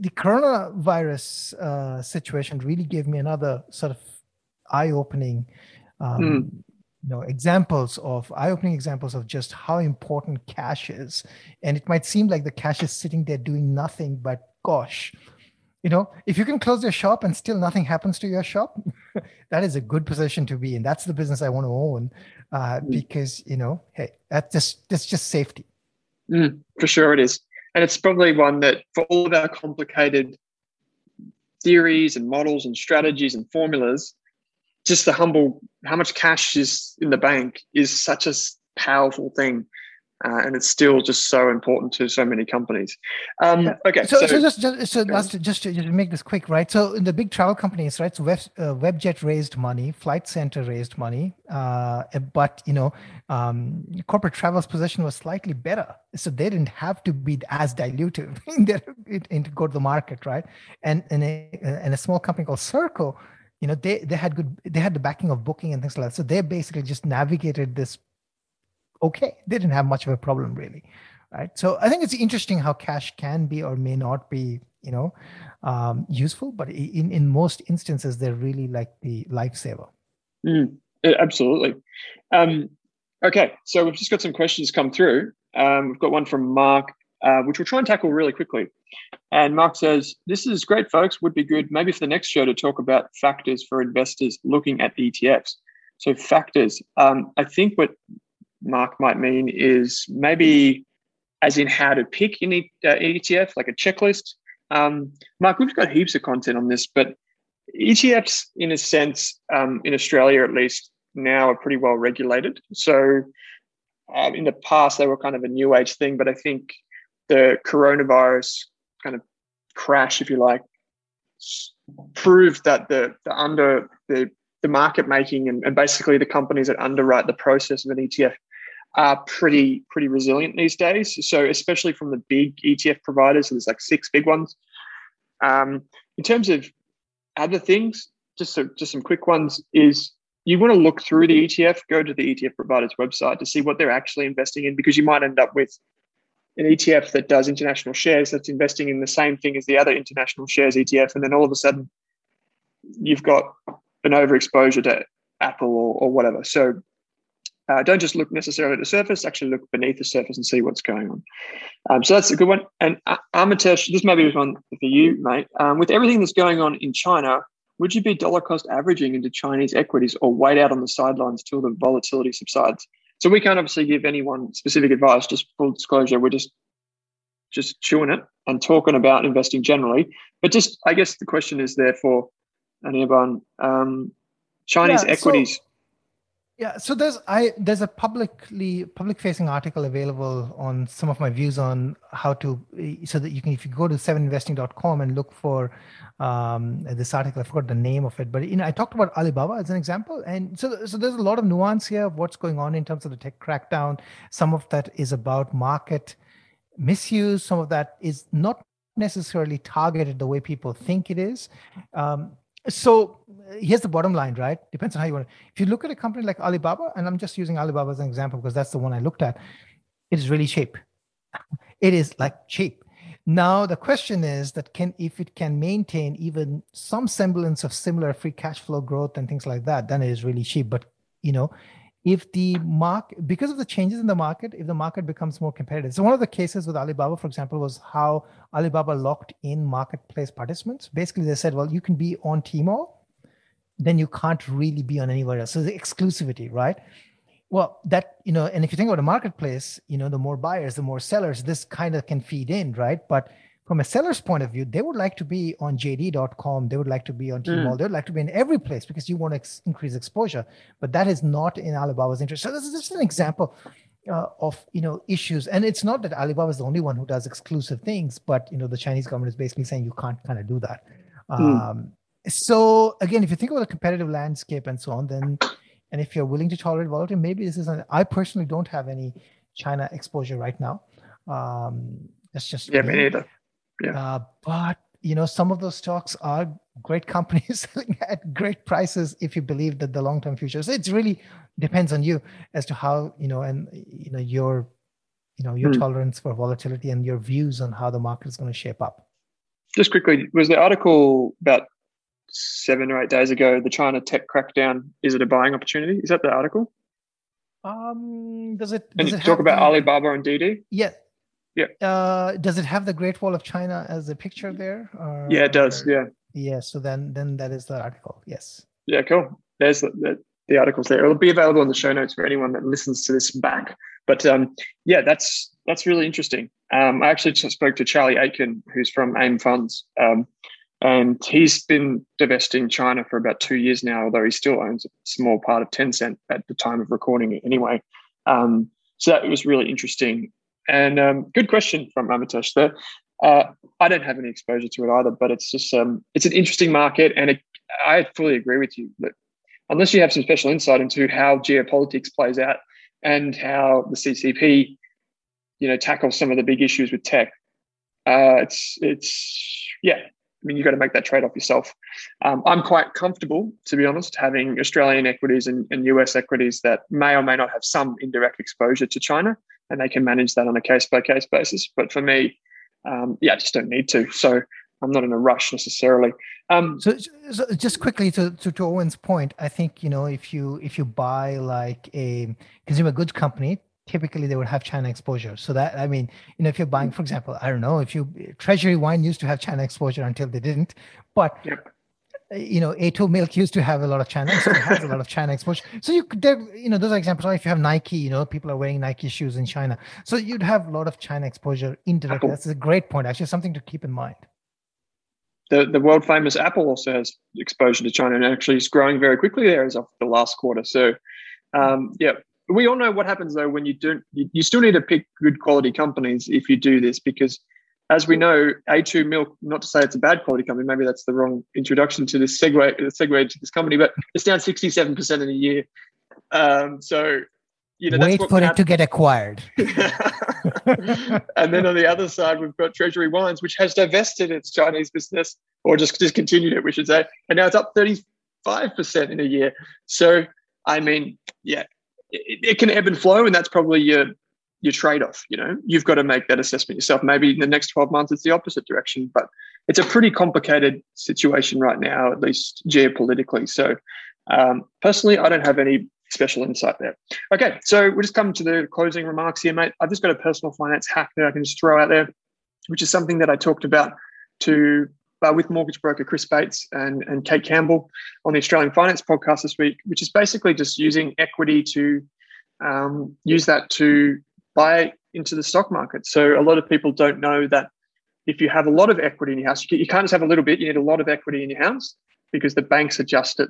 the coronavirus uh, situation really gave me another sort of eye-opening um, mm. you know examples of eye-opening examples of just how important cash is and it might seem like the cash is sitting there doing nothing but gosh you know if you can close your shop and still nothing happens to your shop that is a good position to be in. That's the business i want to own uh, mm. because you know hey that's just that's just safety. Mm, for sure it is. And it's probably one that for all of our complicated theories and models and strategies and formulas just the humble how much cash is in the bank is such a powerful thing uh, and it's still just so important to so many companies. Um, okay, so, so, so just, just so last, just to, just to make this quick, right? So in the big travel companies, right? So Web, uh, Webjet raised money, Flight Centre raised money, uh, but you know, um, corporate travel's position was slightly better, so they didn't have to be as dilutive in their in, to go to the market, right? And and a, and a small company called Serko you know they they had good they had the backing of booking and things like that so they basically just navigated this okay. They didn't have much of a problem really, right? So I think it's interesting how cash can be or may not be, you know, um, useful, but in in most instances they're really like the lifesaver. Mm, absolutely. Um, okay, so we've just got some questions come through. Um, we've got one from Mark, uh, which we'll try and tackle really quickly. And Mark says, This is great, folks. Would be good maybe for the next show to talk about factors for investors looking at ETFs. So, factors. Um, I think what Mark might mean is maybe as in how to pick an ETF, like a checklist. Um, Mark, we've got heaps of content on this, but ETFs, in a sense, um, in Australia at least, now are pretty well regulated. So um, in the past, they were kind of a new age thing, but I think the coronavirus kind of crash, if you like, proved that the, the under the the market making and, and basically the companies that underwrite the process of an ETF are pretty pretty resilient these days. So especially from the big ETF providers, so there's like six big ones. Um, in terms of other things, just so, just some quick ones is you want to look through the ETF, go to the ETF provider's website to see what they're actually investing in, because you might end up with an ETF that does international shares that's investing in the same thing as the other international shares ETF, and then all of a sudden you've got an overexposure to Apple or, or whatever. So uh, don't just look necessarily at the surface, actually look beneath the surface and see what's going on. Um, so that's a good one. And uh, Amitesh, this may be one for you, mate. Um, with everything that's going on in China, would you be dollar cost averaging into Chinese equities or wait out on the sidelines till the volatility subsides? So we can't obviously give anyone specific advice, just full disclosure. We're just just chewing it and talking about investing generally. But just, I guess the question is there for Anirban, um, Chinese yeah, equities. So, yeah, so there's I there's a publicly public facing article available on some of my views on how to so that you can if you go to seveninvesting.com and look for um, this article I forgot the name of it but you know I talked about Alibaba as an example and so so there's a lot of nuance here of what's going on in terms of the tech crackdown. Some of that is about market misuse. Some of that is not necessarily targeted the way people think it is. Um, so here's the bottom line, right? Depends on how you want. it. If you look at a company like Alibaba, and I'm just using Alibaba as an example because that's the one I looked at, it is really cheap. it is like cheap. Now the question is that can if it can maintain even some semblance of similar free cash flow growth and things like that, then it is really cheap. But you know, if the market because of the changes in the market if the market becomes more competitive so one of the cases with alibaba for example was how alibaba locked in marketplace participants basically they said well you can be on tmall then you can't really be on anywhere else so the exclusivity right well that you know and if you think about a marketplace you know the more buyers the more sellers this kind of can feed in right but from a seller's point of view, they would like to be on JD.com. They would like to be on Tmall. Mm. They would like to be in every place because you want to ex- increase exposure. But that is not in Alibaba's interest. So this is just an example uh, of you know issues. And it's not that Alibaba is the only one who does exclusive things, but you know the Chinese government is basically saying you can't kind of do that. Mm. So again, if you think about the competitive landscape and so on, then and if you're willing to tolerate volatility, maybe this is. An, I personally don't have any China exposure right now. Um, that's just yeah, me neither. Yeah. Uh, but you know, some of those stocks are great companies selling at great prices if you believe that the long-term future. So it really depends on you as to how you know, and you know your, you know, your hmm. tolerance for volatility and your views on how the market is going to shape up. Just quickly, was the article about seven or eight days ago? The China tech crackdown. Is it a buying opportunity? Is that the article? Um, does it? Does and it talk about the, Alibaba and Didi? Yeah, yeah. Uh, does it have the Great Wall of China as a picture there? Or, yeah, it does. Yeah. Yeah. So then, then that is the article. Yes. Yeah. Cool. There's the, the, the articles there. It'll be available in the show notes for anyone that listens to this back. But um, yeah, that's that's really interesting. Um, I actually just spoke to Charlie Aitken, who's from AIM Funds, um, and he's been divesting China for about two years now, although he still owns a small part of Tencent at the time of recording it anyway. Um, so that was really interesting. And um, good question from Amitesh there. Uh, I don't have any exposure to it either, but it's just um, it's an interesting market, and it, I fully agree with you that unless you have some special insight into how geopolitics plays out and how the CCP, you know, tackles some of the big issues with tech, uh, it's it's yeah. I mean, you've got to make that trade off yourself. Um, I'm quite comfortable, to be honest, having Australian equities and, and US equities that may or may not have some indirect exposure to China and they can manage that on a case by case basis. But for me, um, yeah, I just don't need to. So I'm not in a rush necessarily. Um, so, so, just quickly to, to, to Owen's point, I think you know if you if you buy like a consumer goods company, typically they would have China exposure. So that I mean, you know, if you're buying, for example, I don't know, if you Treasury Wine used to have China exposure until they didn't, but yep you know, A2 Milk used to have a lot of China, so it has a lot of China exposure. So you could, there, you know, those are examples. If you have Nike, you know, people are wearing Nike shoes in China, so you'd have a lot of China exposure indirectly. That's a great point. Actually, something to keep in mind. The the world famous Apple also has exposure to China, and actually is growing very quickly there as of the last quarter. So, um, yeah, we all know what happens though when you don't. You, you still need to pick good quality companies if you do this because as we know, A2 Milk, not to say it's a bad quality company, maybe that's the wrong introduction to this segue, segue to this company, but it's down 67% in a year. Um, so, you know, wait for it to get acquired. and then on the other side, we've got Treasury Wines, which has divested its Chinese business or just discontinued it, we should say. And now it's up 35% in a year. So, I mean, yeah, it, it can ebb and flow, and that's probably your your trade-off you know? You've got to make that assessment yourself. Maybe in the next 12 months it's the opposite direction but it's a pretty complicated situation right now at least geopolitically. So um, personally i don't have any special insight there. Okay so we're just coming to the closing remarks here mate. I've just got a personal finance hack that i can just throw out there which is something that i talked about to uh, with mortgage broker Chris Bates and, and Kate Campbell on the Australian Finance podcast this week, which is basically just using equity to um, use that to buy into the stock market. So a lot of people don't know that if you have a lot of equity in your house, you can't just have a little bit. You need a lot of equity in your house because the banks adjust it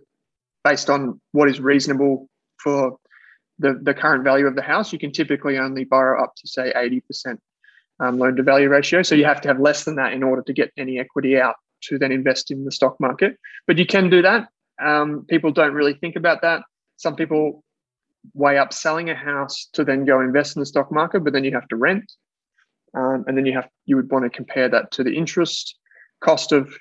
based on what is reasonable for the, the current value of the house. You can typically only borrow up to say 80% um, loan to value ratio. So you have to have less than that in order to get any equity out to then invest in the stock market. But you can do that. Um, people don't really think about that. Some people weigh up selling a house to then go invest in the stock market, but then you have to rent. Um, and then you have you would want to compare that to the interest cost of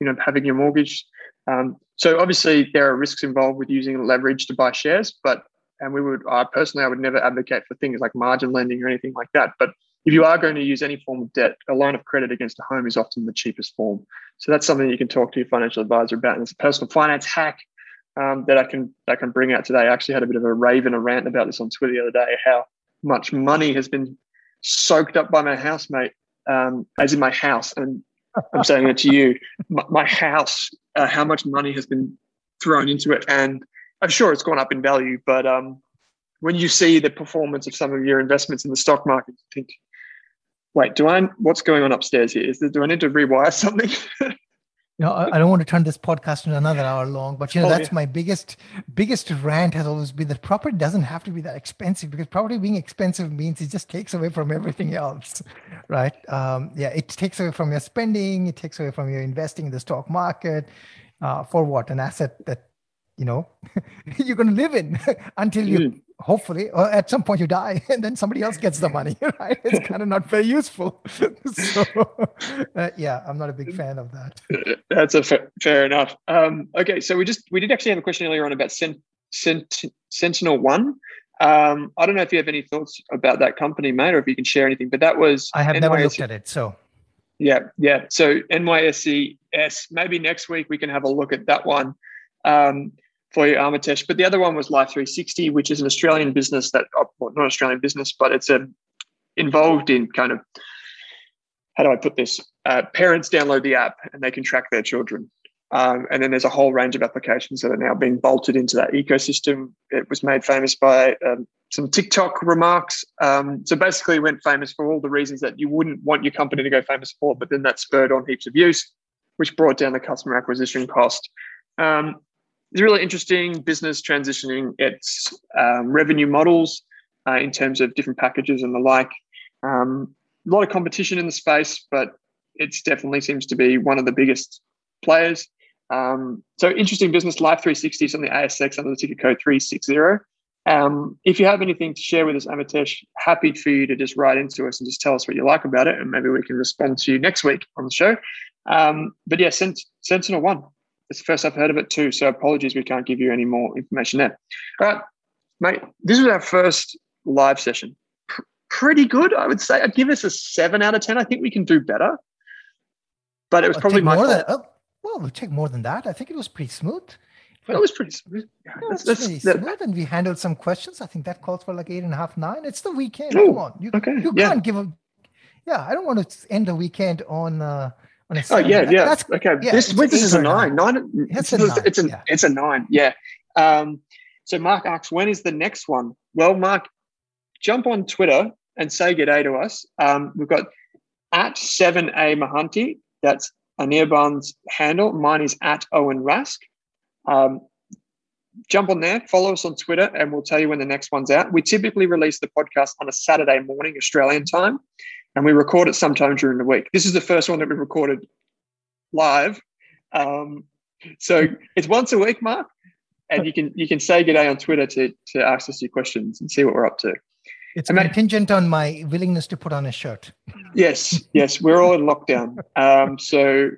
you know having your mortgage. Um, so obviously there are risks involved with using leverage to buy shares, but and we would uh, personally I would never advocate for things like margin lending or anything like that. But if you are going to use any form of debt, a line of credit against a home is often the cheapest form. So that's something you can talk to your financial advisor about. And it's a personal finance hack um, that I can that I can bring out today. I actually had a bit of a rave and a rant about this on Twitter the other day. How much money has been soaked up by my housemate, um, as in my house, and I'm saying it to you, my, my house. Uh, how much money has been thrown into it, and I'm sure it's gone up in value. But um, when you see the performance of some of your investments in the stock market, you think, wait, do I? What's going on upstairs here? Is there, do I need to rewire something? you know, I, I, don't want to turn this podcast into another hour long, but you know, oh, that's yeah. my biggest biggest rant has always been that property doesn't have to be that expensive because property being expensive means it just takes away from everything else, right? Um, yeah, it takes away from your spending, it takes away from your investing in the stock market. Uh, for what? An asset that you know you're going to live in until you mm hopefully or at some point you die and then somebody else gets the money right? It's kind of not very useful. So uh, yeah i'm not a big fan of that. That's a fa- fair enough. Um, okay so we just we did actually have a question earlier on about Sent- Sent- sentinel one. Um, i don't know if you have any thoughts about that company mate or if you can share anything but that was i have NYSE. never looked at it so. Yeah yeah. So nyscs maybe next week we can have a look at that one. Um, for you, Amitesh. But the other one was Life360, which is an Australian business that, oh, well, not Australian business, but it's a, um, involved in kind of, how do I put this? Uh, parents download the app and they can track their children. Um, and then there's a whole range of applications that are now being bolted into that ecosystem. It was made famous by um, some TikTok remarks. Um, so basically, went famous for all the reasons that you wouldn't want your company to go famous for, but then that spurred on heaps of use, which brought down the customer acquisition cost. Um, it's really interesting business transitioning its um, revenue models uh, in terms of different packages and the like. Um, a lot of competition in the space, but it definitely seems to be one of the biggest players. Um, so interesting business. Life360 is on the ASX under the ticker code 360. Um, if you have anything to share with us, Amitesh, happy for you to just write into us and just tell us what you like about it, and maybe we can respond to you next week on the show. Um, but yeah, Sent- Sentinel One it's the first I've heard of it too. So apologies, we can't give you any more information there. All right, mate. This was our first live session. P- pretty good, I would say. I'd give us a seven out of ten. I think we can do better, but it was probably my more. Than, oh, well, we'll take more than that. I think it was pretty smooth. It was pretty smooth. Yeah, that's, that's, pretty that, smooth, and we handled some questions. I think that calls for like eight and a half, nine. It's the weekend. Ooh, Come on, you, okay. you can't give a. Yeah, I don't want to end the weekend on. Uh, Oh yeah, that, yeah. okay. Yeah, this this is a nine. Nine. It's, it's a nine. It's a, yeah. it's a nine. Yeah. Um, so Mark asks, when is the next one? Well, Mark, jump on Twitter and say good day to us. Um, we've got at seven a Mahanti. That's Anirban's handle. Mine is at Owen Rask. Um, jump on there, follow us on Twitter, and we'll tell you when the next one's out. We typically release the podcast on a Saturday morning Australian time and we record it sometime during the week. This is the first one that we recorded live. Um, so it's once a week, Mark, and you can you can say good day on Twitter to to ask us your questions and see what we're up to. It's and contingent on my willingness to put on a shirt. Yes, yes, we're all in lockdown. Um, so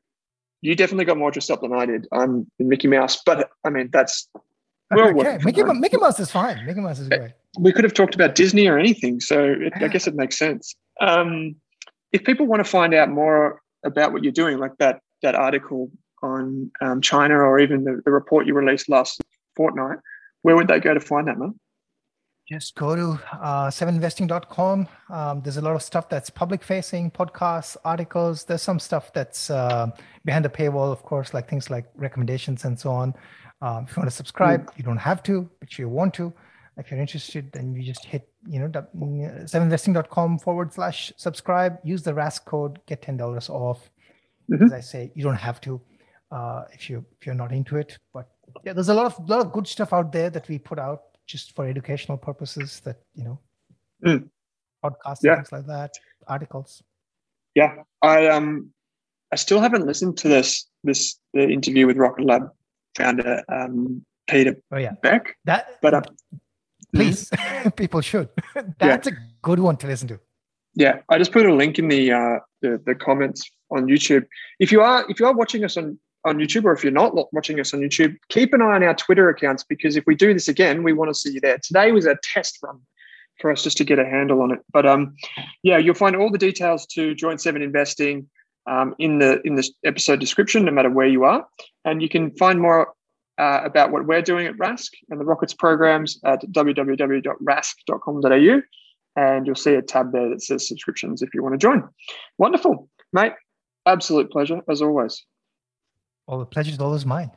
you definitely got more dressed up than I did. I'm Mickey Mouse, but I mean that's we're okay. Mickey, Mickey Mouse is fine. Mickey Mouse is great. We could have talked about Disney or anything, so it, I guess it makes sense. Um, if people want to find out more about what you're doing, like that that article on um, China or even the, the, report you released last fortnight, where would they go to find that, man? Just go to uh, seveninvesting.com. Um, there's a lot of stuff that's public facing, podcasts, articles. There's some stuff that's uh, behind the paywall, of course, like things like recommendations and so on. Um, if you want to subscribe, mm. you don't have to, but you want to if you're interested, then you just hit, you know, seveninvesting.com forward slash subscribe, use the Rask code, get $10 off. Mm-hmm. As I say, you don't have to uh, if you if you're not into it. But yeah, there's a lot of lot of good stuff out there that we put out just for educational purposes that, you know, mm. podcasts yeah. things like that, articles. Yeah. I um I still haven't listened to this this the interview with Rocket Lab founder um Peter oh, yeah. Beck. That but um, please mm-hmm. people should. That's yeah. a good one to listen to. Yeah, I just put a link in the, uh, the the comments on YouTube. If you are if you are watching us on on YouTube, or if you're not watching us on YouTube, keep an eye on our Twitter accounts because if we do this again, we want to see you there. Today was a test run for us just to get a handle on it. But um, yeah, you'll find all the details to join Seven Investing um, in the in the episode description, no matter where you are, and you can find more uh, about what we're doing at Rask and the Rockets programs at www.rask.com.au. And you'll see a tab there that says subscriptions if you want to join. Wonderful, mate. Absolute pleasure, as always. Well, the pleasure is always mine.